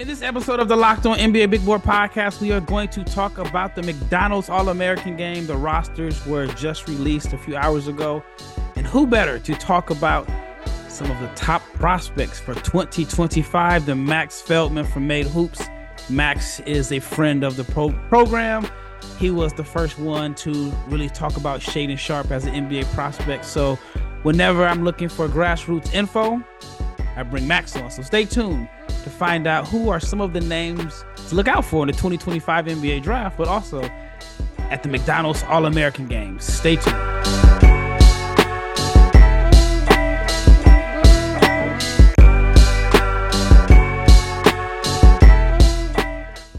In this episode of the Locked On NBA Big Board podcast, we are going to talk about the McDonald's All American game. The rosters were just released a few hours ago. And who better to talk about some of the top prospects for 2025 than Max Feldman from Made Hoops? Max is a friend of the pro- program. He was the first one to really talk about Shaedon Sharpe as an NBA prospect. So, whenever I'm looking for grassroots info, I bring Max on. So, stay tuned to find out who are some of the names to look out for in the 2025 NBA draft, but also at the McDonald's All American Games. Stay tuned.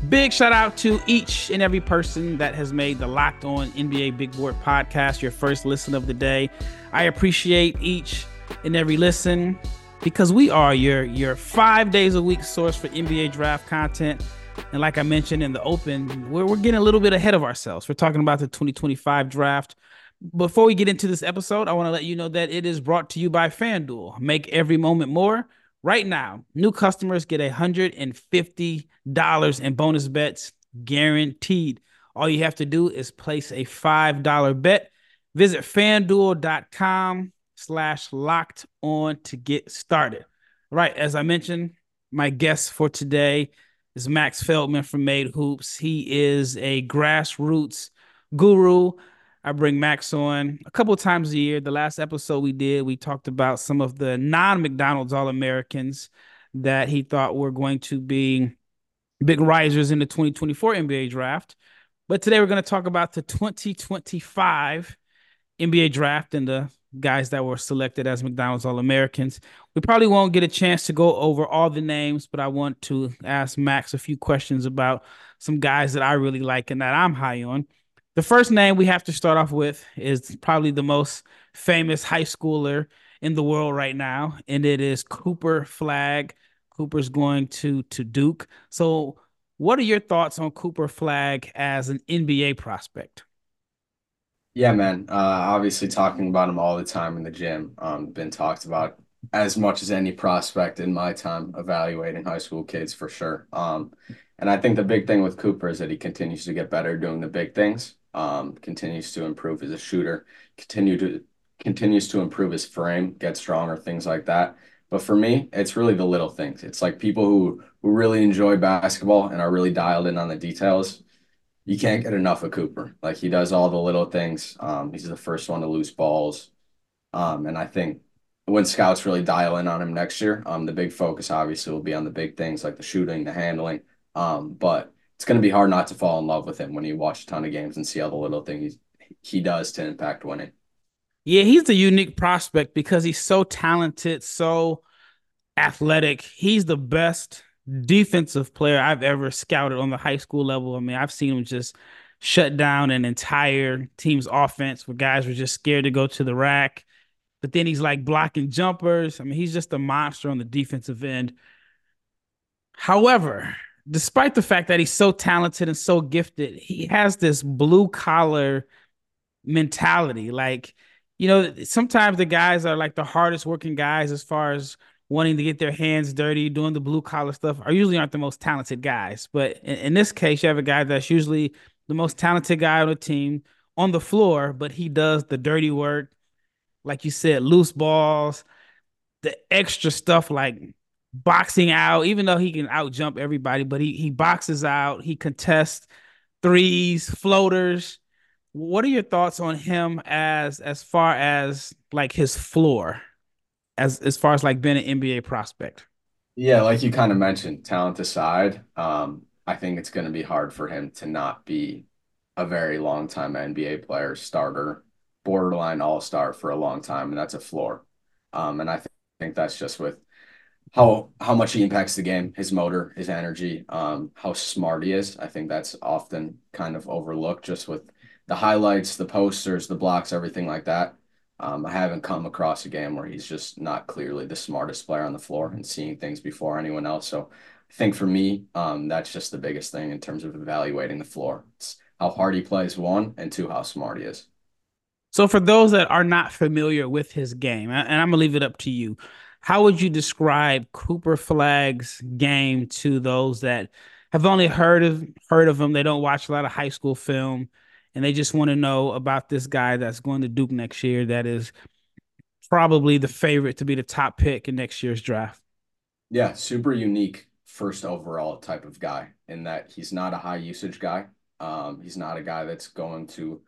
Big shout out to each and every person that has made the Locked On NBA Big Board podcast your first listen of the day. I appreciate each and every listen because we are your your five days a week source for NBA draft content. And like I mentioned in the open, we're, we're getting a little bit ahead of ourselves. We're talking about the 2025 draft. Before we get into this episode, I want to let you know that it is brought to you by FanDuel. Make every moment more. Right now, new customers get $150 in bonus bets guaranteed. All you have to do is place a $5 bet. Visit fanduel.com slash locked on to get started. Right, as I mentioned, my guest for today is Max Feldman from Made Hoops. He is a grassroots guru. I bring Max on a couple times a year. The last episode we did, we talked about some of the non McDonald's All Americans that he thought were going to be big risers in the 2024 NBA draft. But today we're going to talk about the 2025 NBA draft and the guys that were selected as McDonald's All Americans. We probably won't get a chance to go over all the names, but I want to ask Max a few questions about some guys that I really like and that I'm high on. The first name we have to start off with is probably the most famous high schooler in the world right now, and it is Cooper Flagg. Cooper's going to to Duke. So, what are your thoughts on Cooper Flagg as an NBA prospect? Yeah, man. Uh, obviously, talking about him all the time in the gym. Um, been talked about as much as any prospect in my time evaluating high school kids for sure. Um, and I think the big thing with Cooper is that he continues to get better doing the big things. Um, continues to improve as a shooter. Continue to continues to improve his frame, get stronger, things like that. But for me, it's really the little things. It's like people who who really enjoy basketball and are really dialed in on the details you can't get enough of Cooper. Like he does all the little things. Um, he's the first one to lose balls. Um, and I think when scouts really dial in on him next year, um, the big focus obviously will be on the big things like the shooting, the handling. Um, but it's going to be hard not to fall in love with him when you watch a ton of games and see all the little things he does to impact winning. Yeah, he's a unique prospect because he's so talented, so athletic. He's the best defensive player I've ever scouted on the high school level. I mean, I've seen him just shut down an entire team's offense where guys were just scared to go to the rack. But then he's like blocking jumpers. I mean, he's just a monster on the defensive end. However, despite the fact that he's so talented and so gifted, he has this blue collar mentality. Like, you know, sometimes the guys are like the hardest working guys as far as wanting to get their hands dirty, doing the blue collar stuff, are usually aren't the most talented guys. But in, in, this case, you have a guy that's usually the most talented guy on the team on the floor, but he does the dirty work, like you said, loose balls, the extra stuff like boxing out, even though he can out jump everybody, but he he boxes out, he contests threes, floaters. What are your thoughts on him as as far as like his floor? As as far as like being an NBA prospect? Yeah, like you kind of mentioned, talent aside, um, I think it's going to be hard for him to not be a very long time NBA player, starter, borderline all star for a long time, and that's a floor. Um, and I th- think that's just with how how much he impacts the game, his motor, his energy, um, how smart he is. I think that's often kind of overlooked just with the highlights, the posters, the blocks, everything like that. Um, I haven't come across a game where he's just not clearly the smartest player on the floor and seeing things before anyone else. So I think for me, um, that's just the biggest thing in terms of evaluating the floor. It's how hard he plays, one, and two, how smart he is. So for those that are not familiar with his game, and I'm gonna leave it up to you, How would you describe Cooper Flagg's game to those that have only heard of heard of him? They don't watch a lot of high school film, and they just want to know about this guy that's going to Duke next year. That is probably the favorite to be the top pick in next year's draft. Yeah, super unique first overall type of guy in that he's not a high usage guy. Um, he's not a guy that's going to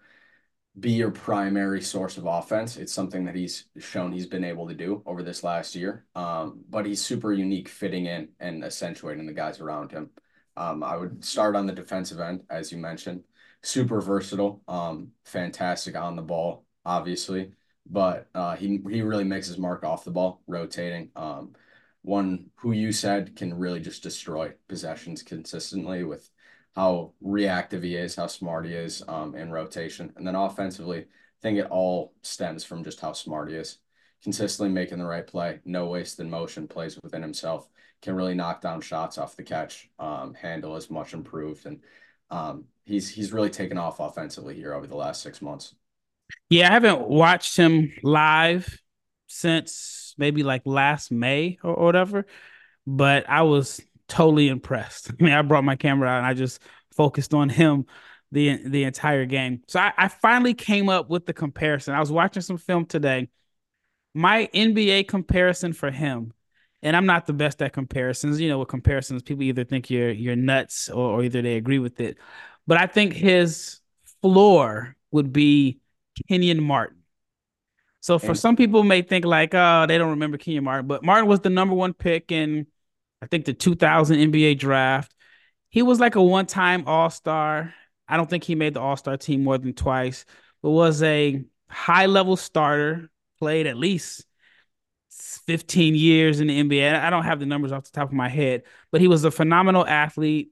be your primary source of offense. It's something that he's shown he's been able to do over this last year. Um, but he's super unique fitting in and accentuating the guys around him. Um, I would start on the defensive end, as you mentioned. Super versatile, um, fantastic on the ball, obviously, but uh, he he really makes his mark off the ball, rotating. Um, one who you said can really just destroy possessions consistently with how reactive he is, how smart he is um, in rotation. And then offensively, I think it all stems from just how smart he is. Consistently making the right play, no waste in motion, plays within himself, can really knock down shots off the catch, um, handle is much improved. And um, he's he's really taken off offensively here over the last six months. Yeah, I haven't watched him live since maybe like last May or, or whatever, but I was totally impressed. I mean, I brought my camera out and I just focused on him the the entire game. So I, I finally came up with the comparison. I was watching some film today. My NBA comparison for him, and I'm not the best at comparisons. You know, with comparisons, people either think you're you're nuts or, or either they agree with it. But I think his floor would be Kenyon Martin. So for and- some people may think like, oh, they don't remember Kenyon Martin, but Martin was the number one pick in I think the 2000 NBA draft. He was like a one time All Star. I don't think he made the All Star team more than twice, but was a high level starter, played at least 15 years in the NBA. I don't have the numbers off the top of my head, but he was a phenomenal athlete.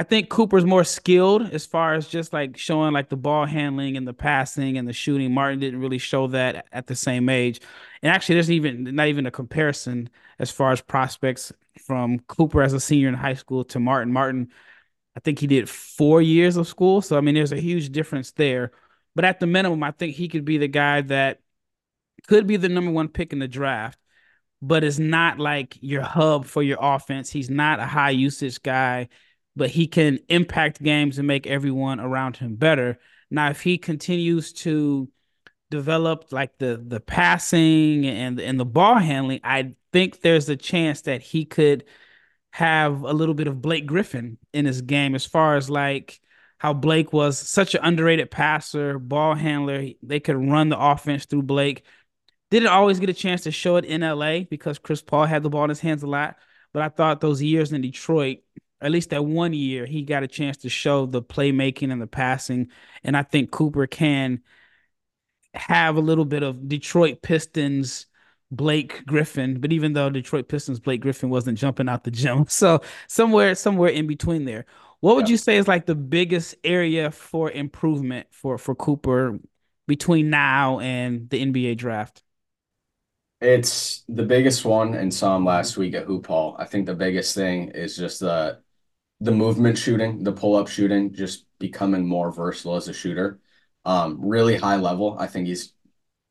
I think Cooper's more skilled as far as just like showing like the ball handling and the passing and the shooting. Martin didn't really show that at the same age. And actually, there's even not even a comparison as far as prospects from Cooper as a senior in high school to Martin. Martin, I think he did four years of school. So, I mean, there's a huge difference there. But at the minimum, I think he could be the guy that could be the number one pick in the draft, but it's not like your hub for your offense. He's not a high usage guy but he can impact games and make everyone around him better. Now, if he continues to develop like the the passing and and the ball handling, I think there's a chance that he could have a little bit of Blake Griffin in his game as far as like how Blake was such an underrated passer, ball handler. They could run the offense through Blake. Didn't always get a chance to show it in LA because Chris Paul had the ball in his hands a lot. But I thought those years in Detroit, at least that one year, he got a chance to show the playmaking and the passing. And I think Cooper can have a little bit of Detroit Pistons Blake Griffin, but even though Detroit Pistons Blake Griffin wasn't jumping out the gym. So somewhere, somewhere in between there. What would yeah. you say is like the biggest area for improvement for for Cooper between now and the NBA draft? It's the biggest one and saw him last week at Hoop Hall. I think the biggest thing is just the the movement shooting, the pull up shooting, just becoming more versatile as a shooter. Um, really high level. I think he's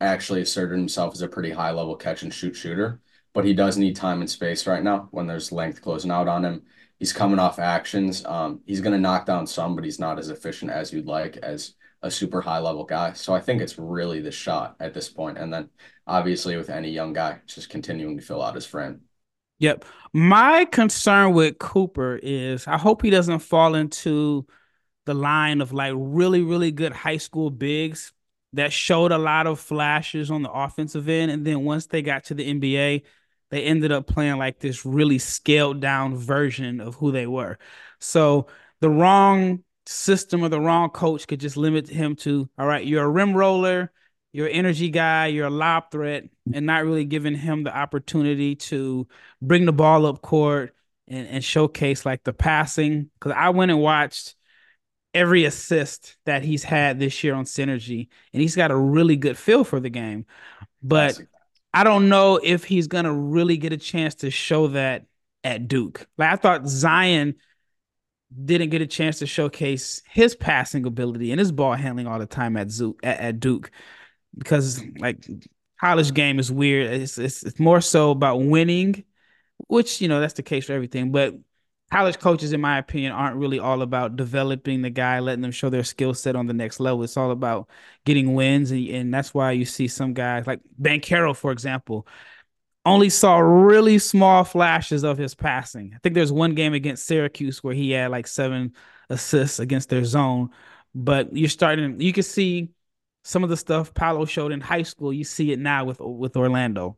actually asserted himself as a pretty high level catch and shoot shooter, but he does need time and space right now when there's length closing out on him. He's coming off actions. Um, he's going to knock down some, but he's not as efficient as you'd like as a super high level guy. So I think it's really the shot at this point. And then obviously with any young guy, just continuing to fill out his frame. Yep. My concern with Cooper is I hope he doesn't fall into the line of like really, really good high school bigs that showed a lot of flashes on the offensive end. And then once they got to the NBA, they ended up playing like this really scaled down version of who they were. So the wrong system or the wrong coach could just limit him to, all right, you're a rim roller you're an energy guy, you're a lob threat, and not really giving him the opportunity to bring the ball up court and, and showcase like the passing. Because I went and watched every assist that he's had this year on Synergy, and he's got a really good feel for the game. But I don't know if he's gonna really get a chance to show that at Duke. Like I thought Zion didn't get a chance to showcase his passing ability and his ball handling all the time at Duke. At, Duke because like college game is weird. It's, it's it's more so about winning, which you know that's the case for everything. But college coaches, in my opinion, aren't really all about developing the guy, letting them show their skill set on the next level. It's all about getting wins, and, and that's why you see some guys like Banchero, for example, only saw really small flashes of his passing. I think there's one game against Syracuse where he had like seven assists against their zone, but you're starting. You can see some of the stuff Paolo showed in high school. You see it now with with Orlando.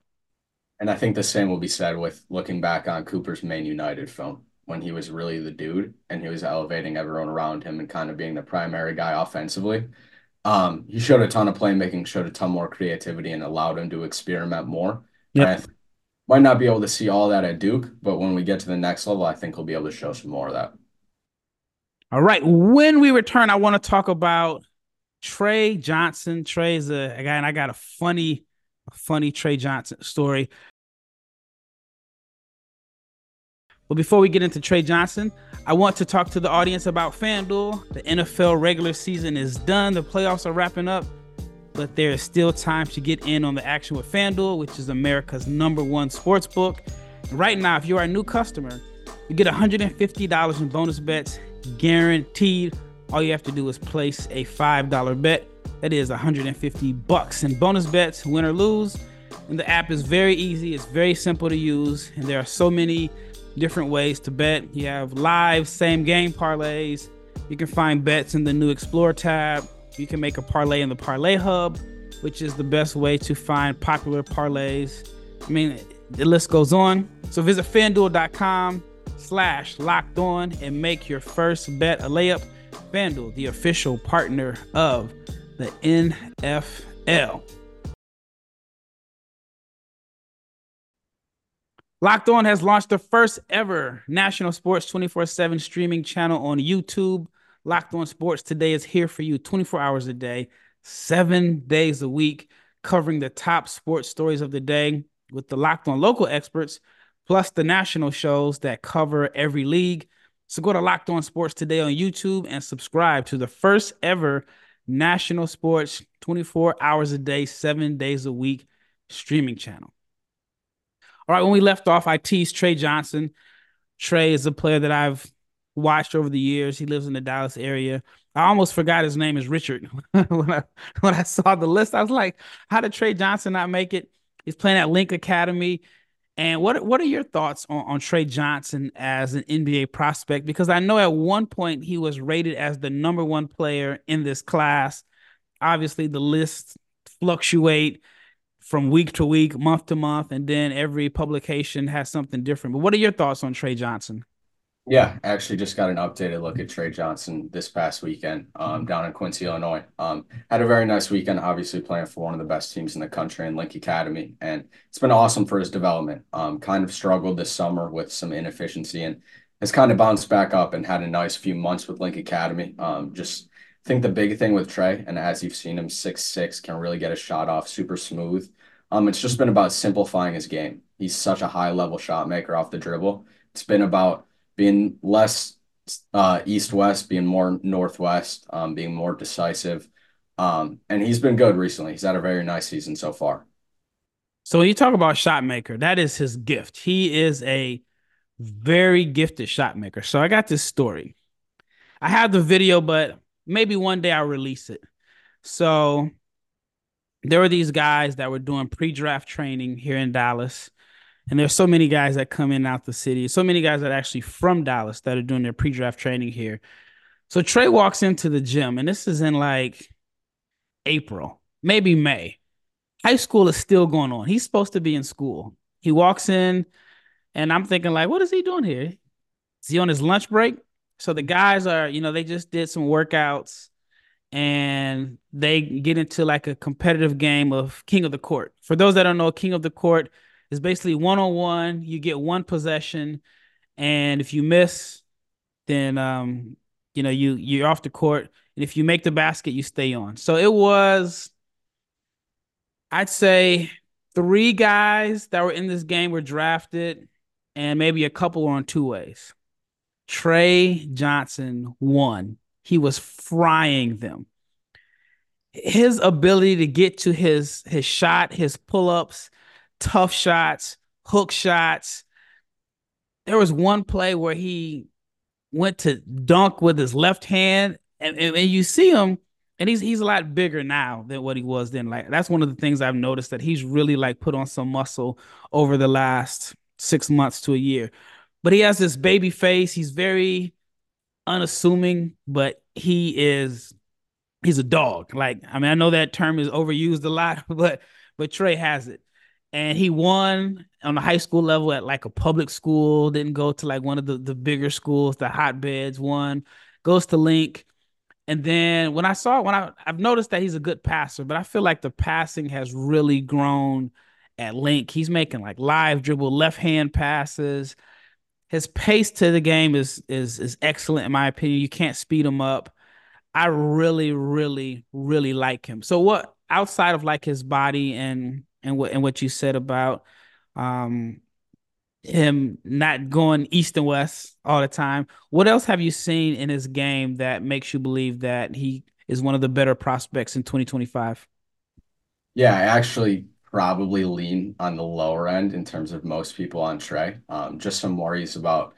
And I think the same will be said with looking back on Cooper's Maine United film when he was really the dude and he was elevating everyone around him and kind of being the primary guy offensively. Um, he showed a ton of playmaking, showed a ton more creativity, and allowed him to experiment more. Yeah. Might not be able to see all that at Duke, but when we get to the next level, I think he'll be able to show some more of that. All right. When we return, I want to talk about Tre Johnson. Tre's a, a guy, and I got a funny, funny Tre Johnson story. But before we get into Tre Johnson, I want to talk to the audience about FanDuel. The NFL regular season is done, the playoffs are wrapping up, but there is still time to get in on the action with FanDuel, which is America's number one sports book. Right now, if you are a new customer, you get $150 in bonus bets guaranteed. All you have to do is place a $5 bet. That is 150 bucks in bonus bets, win or lose. And the app is very easy, it's very simple to use, and there are so many different ways to bet. You have live same game parlays. You can find bets in the new Explore tab. You can make a parlay in the Parlay Hub, which is the best way to find popular parlays. I mean, the list goes on. So visit fanduel.com slash locked on and make your first bet a layup. FanDuel, the official partner of the NFL. Locked On has launched the first ever national sports 24 7 streaming channel on YouTube. Locked On Sports today is here for you 24 hours a day, seven days a week, covering the top sports stories of the day with the Locked On local experts, plus the national shows that cover every league. So go to Locked On Sports today on YouTube and subscribe to the first ever national sports 24 hours a day, seven days a week streaming channel. All right, when we left off, I teased Tre Johnson. Tre is a player that I've watched over the years. He lives in the Dallas area. I almost forgot his name is Richard when I when I saw the list. I was like, how did Tre Johnson not make it? He's playing at Link Academy. And what what are your thoughts on, on Tre Johnson as an NBA prospect? Because I know at one point he was rated as the number one player in this class. Obviously, the lists fluctuate from week to week, month to month, and then every publication has something different. But what are your thoughts on Tre Johnson? Yeah, actually just got an updated look at Tre Johnson this past weekend um, down in Quincy, Illinois. Um, had a very nice weekend, obviously playing for one of the best teams in the country in Link Academy. And it's been awesome for his development. Um, kind of struggled this summer with some inefficiency and has kind of bounced back up and had a nice few months with Link Academy. Um, just think the big thing with Tre, and as you've seen him, six six can really get a shot off super smooth. Um, it's just been about simplifying his game. He's such a high level shot maker off the dribble. It's been about being less uh, east west, being more northwest, um, being more decisive. Um, and he's been good recently. He's had a very nice season so far. So when you talk about shot maker, that is his gift. He is a very gifted shot maker. So I got this story. I have the video, but maybe one day I'll release it. So there were these guys that were doing pre-draft training here in Dallas. And there's so many guys that come in out the city. So many guys that are actually from Dallas that are doing their pre-draft training here. So Tre walks into the gym, and this is in like April, maybe May. High school is still going on. He's supposed to be in school. He walks in, and I'm thinking, like, what is he doing here? Is he on his lunch break? So the guys are, you know, they just did some workouts and they get into like a competitive game of King of the Court. For those that don't know, King of the Court is basically one on one. You get one possession, and if you miss, then um, you know you you're off the court. And if you make the basket, you stay on. So it was, I'd say, three guys that were in this game were drafted, and maybe a couple were on two ways. Tre Johnson won he was frying them. his ability to get to his his shot, his pull-ups, tough shots, hook shots. There was one play where he went to dunk with his left hand, and, and, and you see him, and he's he's a lot bigger now than what he was then. Like that's one of the things I've noticed that he's really like put on some muscle over the last six months to a year. But he has this baby face. He's very unassuming, but he is he's a dog. Like, I mean, I know that term is overused a lot, but but Tre has it. And he won on the high school level at like a public school, didn't go to like one of the, the bigger schools, the hotbeds, won, goes to Link. And then when I saw when I I've noticed that he's a good passer, but I feel like the passing has really grown at Link. He's making like live dribble left hand passes. His pace to the game is is is excellent in my opinion. You can't speed him up. I really, really, really like him. So what outside of like his body and and what and what you said about um him not going east and west all the time, what else have you seen in his game that makes you believe that he is one of the better prospects in 2025? Yeah, I actually probably lean on the lower end in terms of most people on Tre. Um, just some worries about.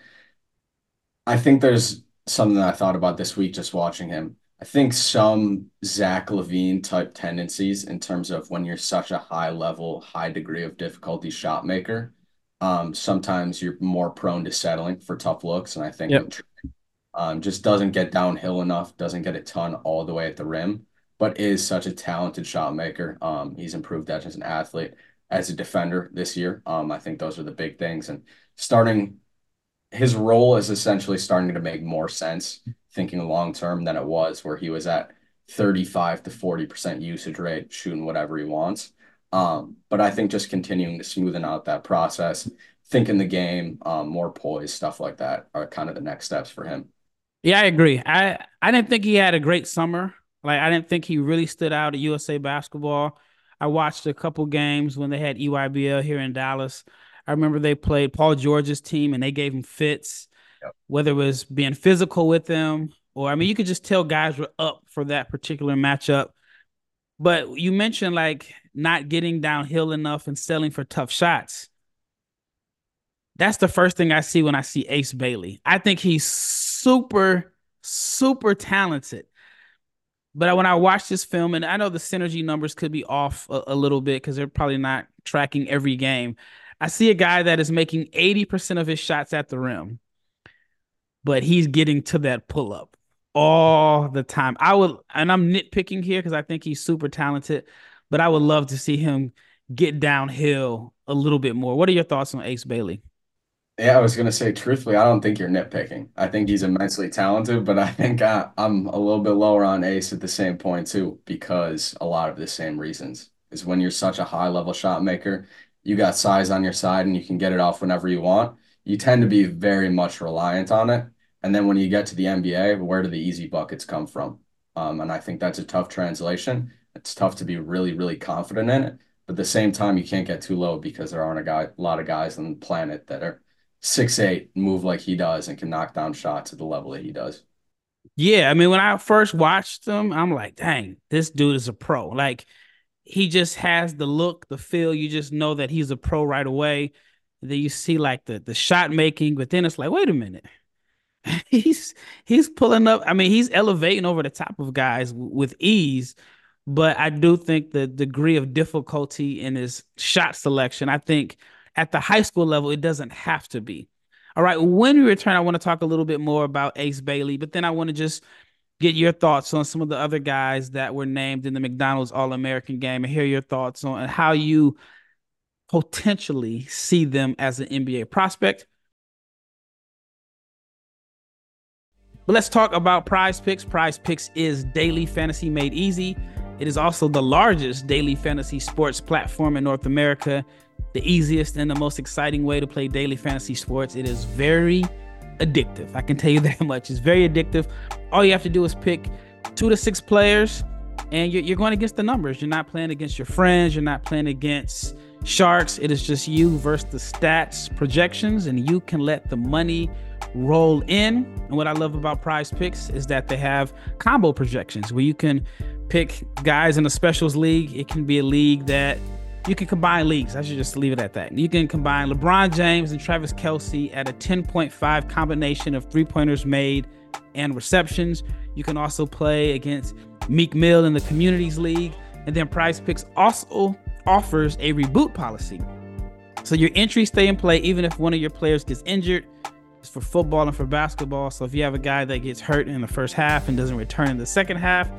I think there's something I thought about this week just watching him. I think some Zach LaVine type tendencies in terms of when you're such a high level, high degree of difficulty shot maker. Um, sometimes you're more prone to settling for tough looks, and I think yep. um, just doesn't get downhill enough, doesn't get a ton all the way at the rim, but is such a talented shot maker. Um, he's improved that as an athlete, as a defender this year. Um, I think those are the big things, and starting his role is essentially starting to make more sense thinking long term than it was where he was at 35 to 40% usage rate, shooting whatever he wants. Um, but I think just continuing to smoothen out that process, thinking the game, um, more poise, stuff like that are kind of the next steps for him. Yeah, I agree. I, I didn't think he had a great summer. Like I didn't think he really stood out at USA basketball. I watched a couple games when they had EYBL here in Dallas. I remember they played Paul George's team and they gave him fits whether it was being physical with them or I mean, you could just tell guys were up for that particular matchup. But you mentioned like not getting downhill enough and selling for tough shots. That's the first thing I see when I see Ace Bailey. I think he's super, super talented. But when I watch this film, and I know the synergy numbers could be off a, a little bit because they're probably not tracking every game. I see a guy that is making 80% of his shots at the rim but he's getting to that pull up all the time. I would, and I'm nitpicking here because I think he's super talented, but I would love to see him get downhill a little bit more. What are your thoughts on Ace Bailey? Yeah, I was gonna say truthfully, I don't think you're nitpicking. I think he's immensely talented, but I think I, I'm a little bit lower on Ace at the same point too, because a lot of the same reasons is when you're such a high level shot maker, you got size on your side and you can get it off whenever you want you tend to be very much reliant on it. And then when you get to the NBA, where do the easy buckets come from? Um, and I think that's a tough translation. It's tough to be really, really confident in it. But at the same time, you can't get too low because there aren't a guy, a lot of guys on the planet that are six eight, move like he does, and can knock down shots at the level that he does. Yeah, I mean, when I first watched him, I'm like, dang, this dude is a pro. Like, he just has the look, the feel. You just know that he's a pro right away then you see like the the shot making, but then it's like, wait a minute. he's he's pulling up. I mean, he's elevating over the top of guys w- with ease, but I do think the degree of difficulty in his shot selection, I think at the high school level, it doesn't have to be. All right, when we return, I want to talk a little bit more about Ace Bailey, but then I want to just get your thoughts on some of the other guys that were named in the McDonald's All American game and hear your thoughts on how you potentially see them as an NBA prospect. But let's talk about Prize Picks. Prize Picks is daily fantasy made easy. It is also the largest daily fantasy sports platform in North America, the easiest and the most exciting way to play daily fantasy sports. It is very addictive. I can tell you that much. It's very addictive. All you have to do is pick two to six players, and you're, you're going against the numbers. You're not playing against your friends. You're not playing against Sharks, it is just you versus the stats projections, and you can let the money roll in. And what I love about prize picks is that they have combo projections where you can pick guys in a specials league. It can be a league that you can combine leagues. I should just leave it at that. You can combine LeBron James and Travis Kelce at a 10.5 combination of three pointers made and receptions. You can also play against Meek Mill in the Communities League. And then Prize Picks also offers a reboot policy. So your entries stay in play even if one of your players gets injured. It's for football and for basketball. So if you have a guy that gets hurt in the first half and doesn't return in the second half,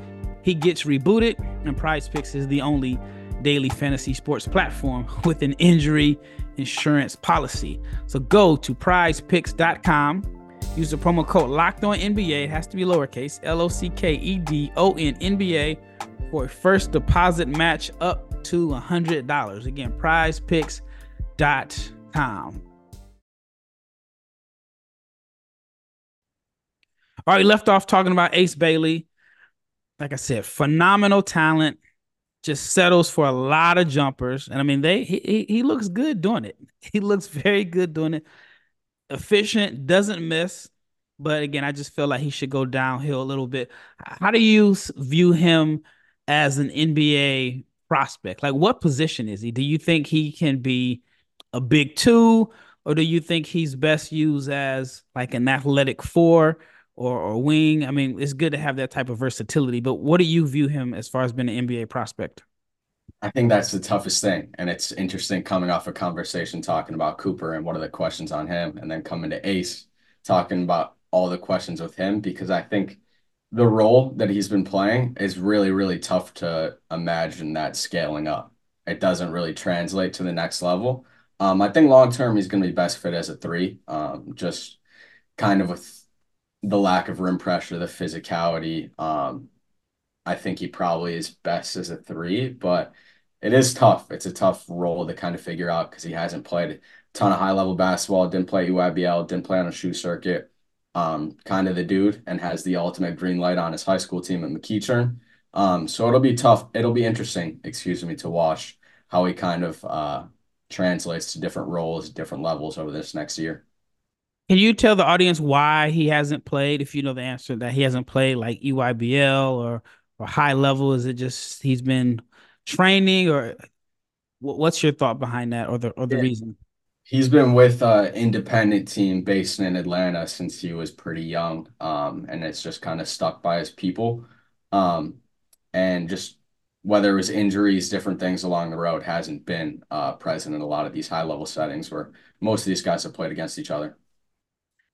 he gets rebooted. And Prize Picks is the only daily fantasy sports platform with an injury insurance policy. So go to prizepicks.com. Use the promo code locked on NBA. It has to be lowercase L O C K E D O N NBA for a first deposit match up to $100. Again, prizepicks.com. All right, left off talking about Ace Bailey. Like I said, phenomenal talent just settles for a lot of jumpers. And I mean, they he he looks good doing it. He looks very good doing it. Efficient, doesn't miss. But again, I just feel like he should go downhill a little bit. How do you view him as an NBA prospect? Like, what position is he? Do you think he can be a big two, or do you think he's best used as like an athletic four? or, or wing. I mean, it's good to have that type of versatility. But what do you view him as far as being an NBA prospect? I think that's the toughest thing. And it's interesting coming off a conversation talking about Cooper and what are the questions on him, and then coming to Ace talking about all the questions with him, because I think the role that he's been playing is really, really tough to imagine that scaling up. It doesn't really translate to the next level. Um, I think long term he's going to be best fit as a three, um, just kind of with the lack of rim pressure, the physicality. Um, I think he probably is best as a three, but it is tough. It's a tough role to kind of figure out because he hasn't played a ton of high level basketball, didn't play EYBL, didn't play on a shoe circuit. Um, kind of the dude and has the ultimate green light on his high school team at McEachern. Um, so it'll be tough. It'll be interesting, excuse me, to watch how he kind of uh, translates to different roles, different levels over this next year. Can you tell the audience why he hasn't played? If you know the answer, that he hasn't played like EYBL or or high level. Is it just he's been training, or what's your thought behind that, or the or the yeah. reason? He's been with an independent team based in Atlanta since he was pretty young, um, and it's just kind of stuck by his people, um, and just whether it was injuries, different things along the road, hasn't been uh, present in a lot of these high level settings where most of these guys have played against each other.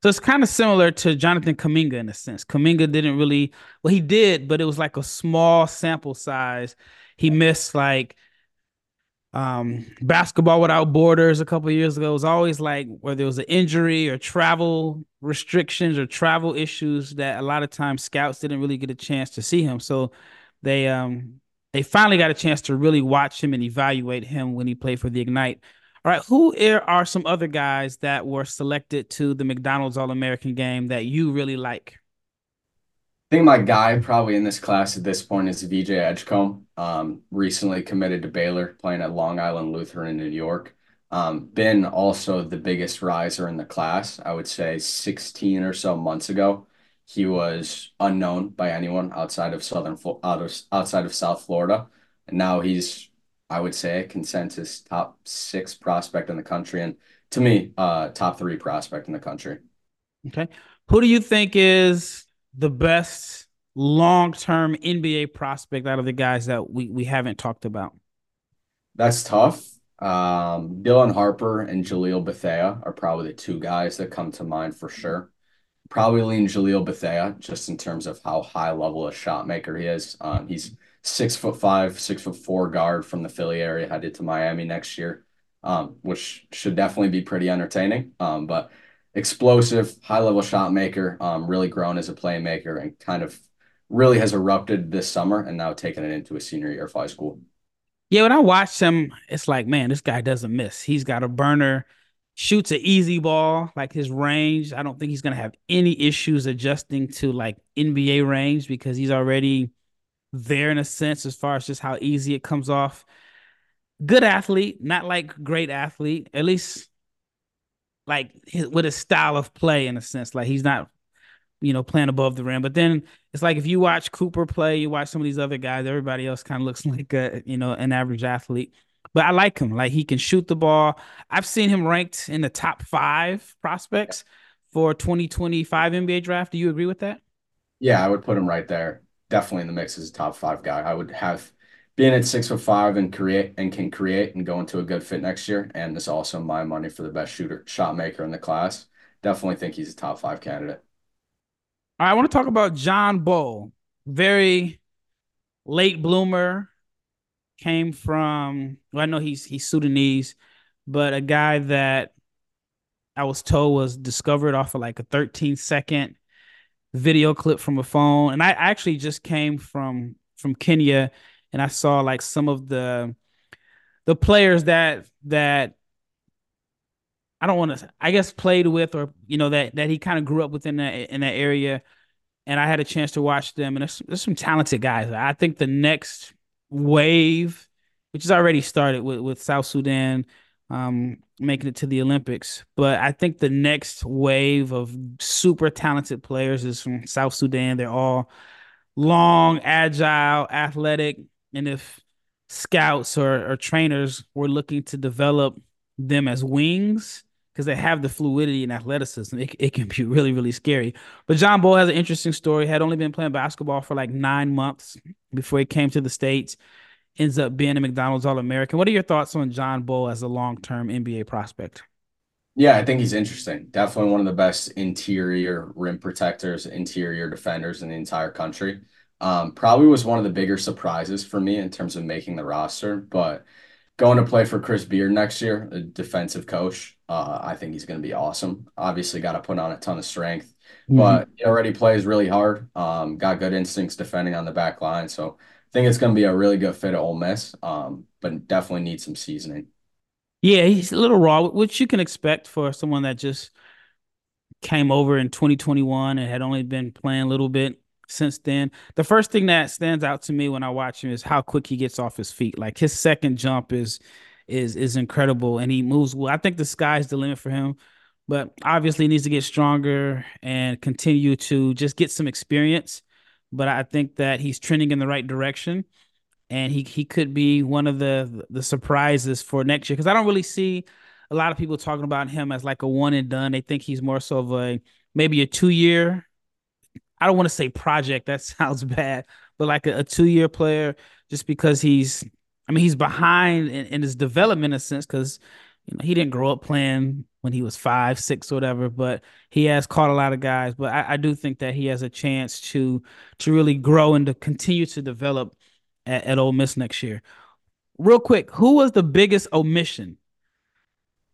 So it's kind of similar to Jonathan Kuminga in a sense. Kuminga didn't really, well, he did, but it was like a small sample size. He missed like um, basketball without borders a couple years ago. It was always like where there was an injury or travel restrictions or travel issues that a lot of times scouts didn't really get a chance to see him. So they um they finally got a chance to really watch him and evaluate him when he played for the Ignite. All right, who are some other guys that were selected to the McDonald's All American game that you really like? I think my guy probably in this class at this point is VJ Edgecombe. Um, recently committed to Baylor, playing at Long Island Lutheran in New York. Um, been also the biggest riser in the class. I would say 16 or so months ago, he was unknown by anyone outside of Southern out of, outside of South Florida, and now he's I would say, a consensus top six prospect in the country, and to me, uh, top three prospect in the country. Okay, who do you think is the best long-term NBA prospect out of the guys that we we haven't talked about? That's tough. Um, Dylan Harper and Jalil Bethea are probably the two guys that come to mind for sure. Probably lean Jalil Bethea just in terms of how high level a shot maker he is. Um, he's six foot five, six foot four guard from the Philly area headed to Miami next year, um, which should definitely be pretty entertaining. Um, but explosive, high level shot maker, um, really grown as a playmaker and kind of really has erupted this summer and now taking it into a senior year of high school. Yeah, when I watch him, it's like, man, this guy doesn't miss. He's got a burner, shoots an easy ball, like his range. I don't think he's gonna have any issues adjusting to like NBA range because he's already there in a sense as far as just how easy it comes off. Good athlete, not like great athlete, at least like his, with his style of play in a sense. Like he's not you know, playing above the rim. But then it's like if you watch Cooper play, you watch some of these other guys, everybody else kind of looks like a, you know, an average athlete. But I like him. Like he can shoot the ball. I've seen him ranked in the top five prospects for 2025 NBA draft. Do you agree with that? Yeah, I would put him right there. Definitely in the mix as a top five guy. I would have being at six foot five and create and can create and go into a good fit next year. And is also my money for the best shooter shot maker in the class. Definitely think he's a top five candidate. I want to talk about John Bol. Very late bloomer. Came from well, I know he's he's Sudanese, but a guy that I was told was discovered off of like a 13 second video clip from a phone. And I actually just came from from Kenya and I saw like some of the the players that that I don't want to I guess played with or you know that that he kind of grew up within that in that area and I had a chance to watch them and there's, there's some talented guys. I think the next wave which has already started with with South Sudan um, making it to the Olympics. But I think the next wave of super talented players is from South Sudan. They're all long, agile, athletic. And if scouts or, or trainers were looking to develop them as wings, because they have the fluidity and athleticism, it, it can be really, really scary. But John Bol has an interesting story. Had only been playing basketball for like nine months before he came to the States ends up being a McDonald's All American. What are your thoughts on John Bol as a long term NBA prospect? Yeah, I think he's interesting. Definitely one of the best interior rim protectors, interior defenders in the entire country. Um, probably was one of the bigger surprises for me in terms of making the roster, but going to play for Chris Beard next year, a defensive coach, uh, I think he's going to be awesome. Obviously, got to put on a ton of strength, mm-hmm. but he already plays really hard. Um, got good instincts defending on the back line, so I think it's going to be a really good fit at Ole Miss, um, but definitely needs some seasoning. Yeah, he's a little raw, which you can expect for someone that just came over in 2021 and had only been playing a little bit since then. The first thing that stands out to me when I watch him is how quick he gets off his feet. Like his second jump is is is incredible and he moves well. I think the sky's the limit for him, but obviously he needs to get stronger and continue to just get some experience but I think that he's trending in the right direction, and he he could be one of the the surprises for next year because I don't really see a lot of people talking about him as like a one and done. They think he's more so of a maybe a two year. I don't want to say project. That sounds bad, but like a, a two year player, just because he's. I mean, he's behind in, in his development in a sense because you know he didn't grow up playing when he was five, six, or whatever. But he has caught a lot of guys. But I, I, do think that he has a chance to to really grow and to continue to develop at, at Ole Miss next year. Real quick, who was the biggest omission?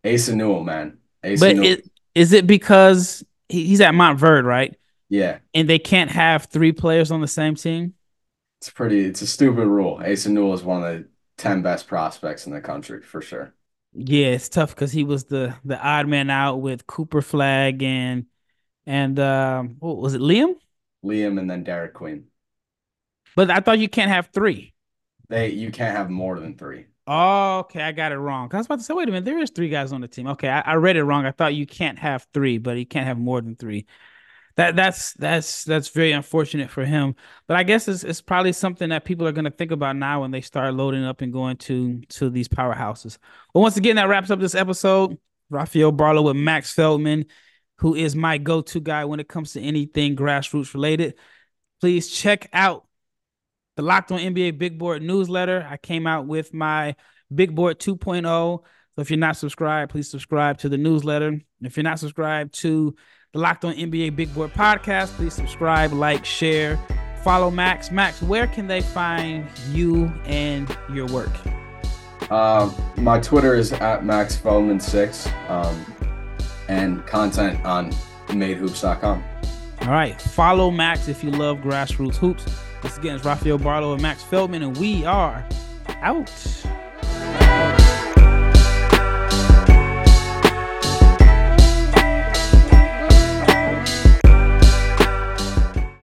Asa Newell, man. Asa but Newell. It, is it because he, he's at Montverde, right? Yeah. And they can't have three players on the same team? It's pretty. It's a stupid rule. Asa Newell is one of the ten best prospects in the country for sure. Yeah, it's tough because he was the the odd man out with Cooper Flagg and and um, what was it, Liam? Liam and then Derek Queen. But I thought you can't have three. They you can't have more than three. Oh, okay, I got it wrong. I was about to say, wait a minute, there is three guys on the team. Okay, I, I read it wrong. I thought you can't have three, but you can't have more than three that that's that's that's very unfortunate for him. But I guess it's it's probably something that people are going to think about now when they start loading up and going to to these powerhouses. But once again, that wraps up this episode. Rafael Barlowe with Max Feldman, who is my go-to guy when it comes to anything grassroots related. Please check out the Locked On NBA Big Board newsletter. I came out with my Big Board 2.0. So if you're not subscribed, please subscribe to the newsletter. If you're not subscribed to the Locked On NBA Big Board podcast. Please subscribe, like, share, follow Max. Max, where can they find you and your work? Uh, my Twitter is at Max Feldman6 um, and content on madehoops.com. All right. Follow Max if you love grassroots hoops. This again is Rafael Barlowe and Max Feldman, and we are out.